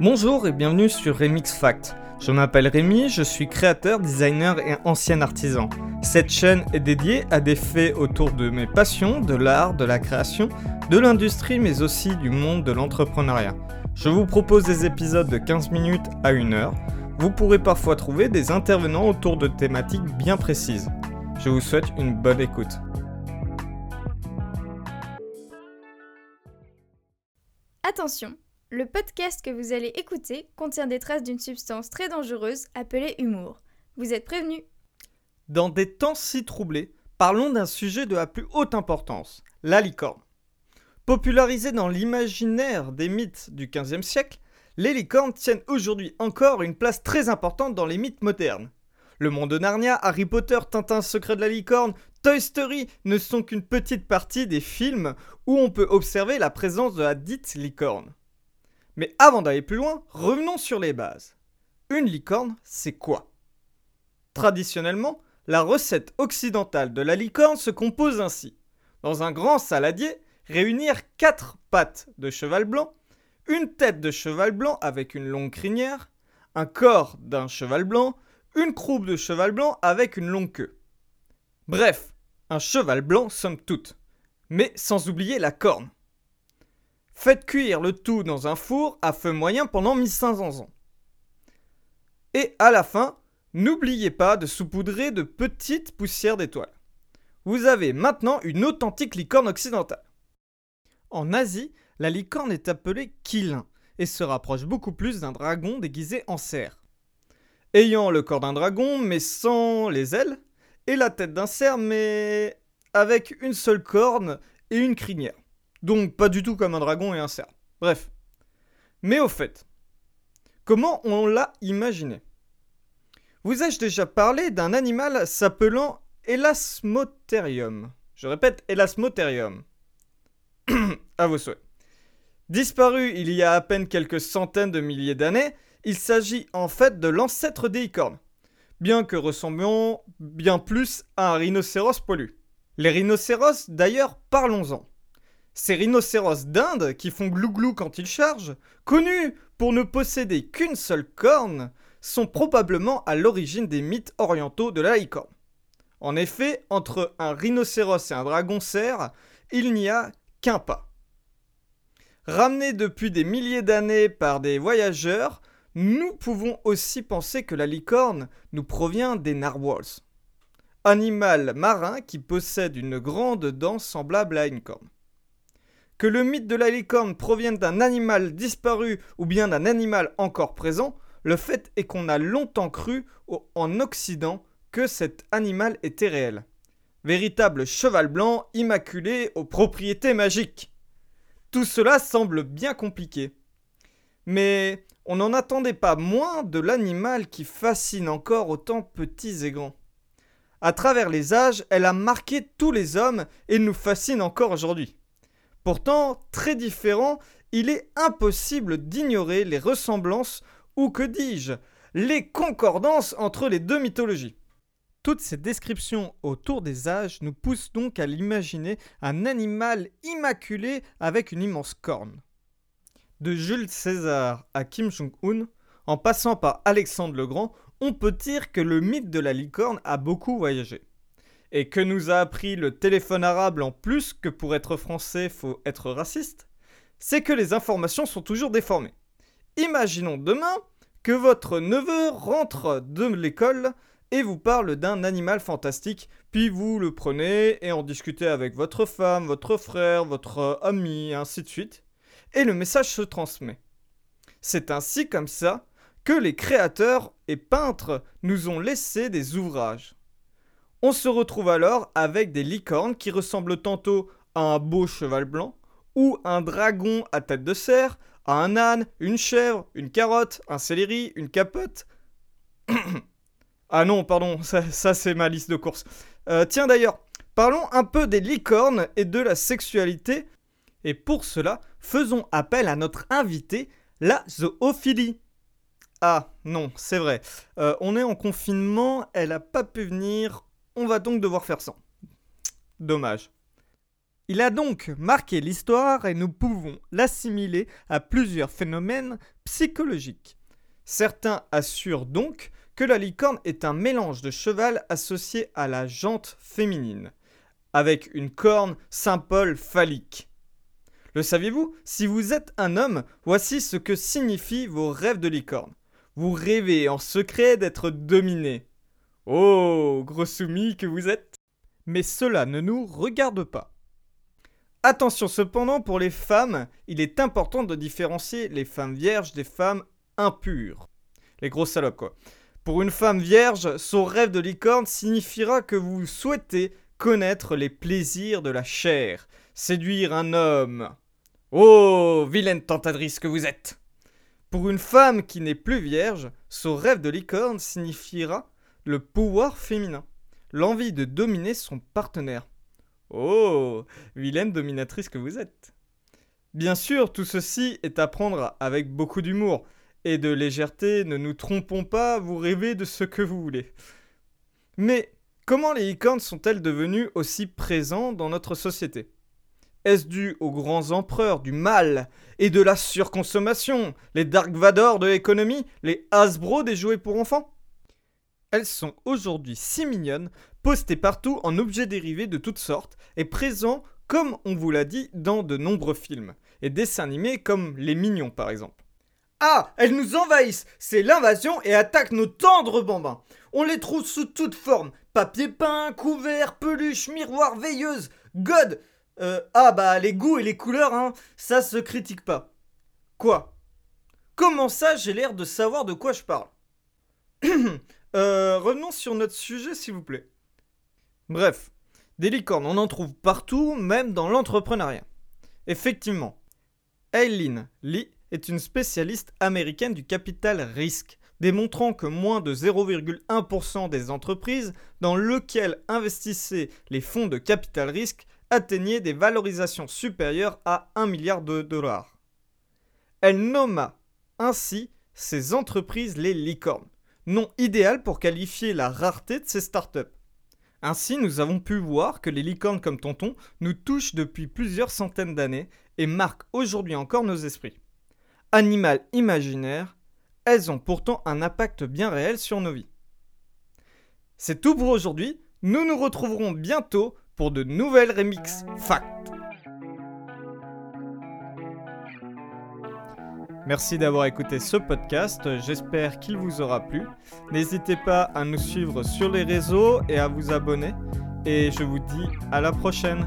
Bonjour et bienvenue sur Remix Fact. Je m'appelle Rémi, je suis créateur, designer et ancien artisan. Cette chaîne est dédiée à des faits autour de mes passions, de l'art, de la création, de l'industrie mais aussi du monde de l'entrepreneuriat. Je vous propose des épisodes de 15 minutes à 1 heure. Vous pourrez parfois trouver des intervenants autour de thématiques bien précises. Je vous souhaite une bonne écoute. Attention, le podcast que vous allez écouter contient des traces d'une substance très dangereuse appelée humour. Vous êtes prévenus. Dans des temps si troublés, parlons d'un sujet de la plus haute importance, la licorne. Popularisée dans l'imaginaire des mythes du XVe siècle, les licornes tiennent aujourd'hui encore une place très importante dans les mythes modernes. Le monde de Narnia, Harry Potter, Tintin secret de la licorne, Toy Story ne sont qu'une petite partie des films où on peut observer la présence de la dite licorne. Mais avant d'aller plus loin, revenons sur les bases. Une licorne, c'est quoi? Traditionnellement, la recette occidentale de la licorne se compose ainsi. Dans un grand saladier, réunir 4 pattes de cheval blanc, une tête de cheval blanc avec une longue crinière, un corps d'un cheval blanc, une croupe de cheval blanc avec une longue queue. Bref, un cheval blanc somme toute, mais sans oublier la corne. Faites cuire le tout dans un four à feu moyen pendant 1500 ans. Et à la fin, n'oubliez pas de saupoudrer de petites poussières d'étoiles. Vous avez maintenant une authentique licorne occidentale. En Asie, la licorne est appelée Kilin et se rapproche beaucoup plus d'un dragon déguisé en cerf. Ayant le corps d'un dragon mais sans les ailes, et la tête d'un cerf mais avec une seule corne et une crinière. Donc pas du tout comme un dragon et un cerf. Bref. Mais au fait, comment on l'a imaginé? Vous ai-je déjà parlé d'un animal s'appelant Elasmotherium Je répète, Elasmotherium. à vos souhaits. Disparu il y a à peine quelques centaines de milliers d'années, il s'agit en fait de l'ancêtre des licornes, bien que ressemblant bien plus à un rhinocéros poilu. Les rhinocéros, d'ailleurs, parlons-en. Ces rhinocéros d'Inde, qui font glou-glou quand ils chargent, connus pour ne posséder qu'une seule corne, sont probablement à l'origine des mythes orientaux de la licorne. En effet, entre un rhinocéros et un dragon cerf, il n'y a qu'un pas. Ramenés depuis des milliers d'années par des voyageurs, nous pouvons aussi penser que la licorne nous provient des narwhals. Animal marin qui possède une grande dent semblable à une corne. Que le mythe de la licorne provienne d'un animal disparu ou bien d'un animal encore présent, le fait est qu'on a longtemps cru en Occident que cet animal était réel. Véritable cheval blanc immaculé aux propriétés magiques. Tout cela semble bien compliqué. Mais on n'en attendait pas moins de l'animal qui fascine encore autant petits et grands. À travers les âges, elle a marqué tous les hommes et nous fascine encore aujourd'hui. Pourtant, très différent, il est impossible d'ignorer les ressemblances, ou que dis-je, les concordances entre les deux mythologies. Toutes ces descriptions autour des âges nous poussent donc à l'imaginer un animal immaculé avec une immense corne. De Jules César à Kim Jong-un, en passant par Alexandre le Grand, on peut dire que le mythe de la licorne a beaucoup voyagé. Et que nous a appris le téléphone arabe en plus que pour être français faut être raciste, c'est que les informations sont toujours déformées. Imaginons demain que votre neveu rentre de l'école et vous parle d'un animal fantastique, puis vous le prenez et en discutez avec votre femme, votre frère, votre ami, ainsi de suite, et le message se transmet. C'est ainsi comme ça que les créateurs et peintres nous ont laissé des ouvrages. On se retrouve alors avec des licornes qui ressemblent tantôt à un beau cheval blanc, ou un dragon à tête de cerf, à un âne, une chèvre, une carotte, un céleri, une capote. ah non, pardon, ça, c'est ma liste de courses. Euh, tiens d'ailleurs, parlons un peu des licornes et de la sexualité. Et pour cela, faisons appel à notre invité, la zoophilie. Ah non, c'est vrai. Euh, on est en confinement, elle n'a pas pu venir, on va donc devoir faire sans. Dommage. Il a donc marqué l'histoire et nous pouvons l'assimiler à plusieurs phénomènes psychologiques. Certains assurent donc que la licorne est un mélange de cheval associé à la jante féminine, avec une corne Saint-Paul phallique. Le saviez-vous? Si vous êtes un homme, voici ce que signifient vos rêves de licorne. Vous rêvez en secret d'être dominé. Oh, gros soumis que vous êtes Mais cela ne nous regarde pas. Attention cependant, pour les femmes, il est important de différencier les femmes vierges des femmes impures. Les grosses salopes, quoi. Pour une femme vierge, son rêve de licorne signifiera que vous souhaitez connaître les plaisirs de la chair, séduire un homme. Oh, vilaine tentatrice que vous êtes Pour une femme qui n'est plus vierge, son rêve de licorne signifiera le pouvoir féminin, l'envie de dominer son partenaire. Oh, vilaine dominatrice que vous êtes. Bien sûr, tout ceci est à prendre avec beaucoup d'humour et de légèreté, ne nous trompons pas, vous rêvez de ce que vous voulez. Mais comment les licornes sont-elles devenues aussi présentes dans notre société? Est-ce dû aux grands empereurs du mal et de la surconsommation, les Dark Vador de l'économie, les Hasbro des jouets pour enfants? Elles sont aujourd'hui si mignonnes posté partout en objets dérivés de toutes sortes et présent, comme on vous l'a dit, dans de nombreux films et dessins animés comme Les Mignons par exemple. Ah, elles nous envahissent. C'est l'invasion et attaquent nos tendres bambins. On les trouve sous toutes formes. Papier peint, couvert, peluche, miroir, veilleuse, god euh, Ah bah les goûts et les couleurs, hein, ça se critique pas. Quoi? Comment ça j'ai l'air de savoir de quoi je parle? euh, Revenons sur notre sujet s'il vous plaît. Bref, des licornes, on en trouve partout, même dans l'entrepreneuriat. Effectivement, Eileen Lee est une spécialiste américaine du capital risque, démontrant que moins de 0,1% des entreprises dans lesquelles investissaient les fonds de capital risque atteignaient des valorisations supérieures à 1 milliard de dollars. Elle nomma ainsi ces entreprises les licornes, nom idéal pour qualifier la rareté de ces startups. Ainsi, nous avons pu voir que les licornes comme Tonton nous touchent depuis plusieurs centaines d'années et marquent aujourd'hui encore nos esprits. Animal imaginaire, elles ont pourtant un impact bien réel sur nos vies. C'est tout pour aujourd'hui, nous nous retrouverons bientôt pour de nouvelles remix facts. Merci d'avoir écouté ce podcast, j'espère qu'il vous aura plu. N'hésitez pas à nous suivre sur les réseaux et à vous abonner. Et je vous dis à la prochaine.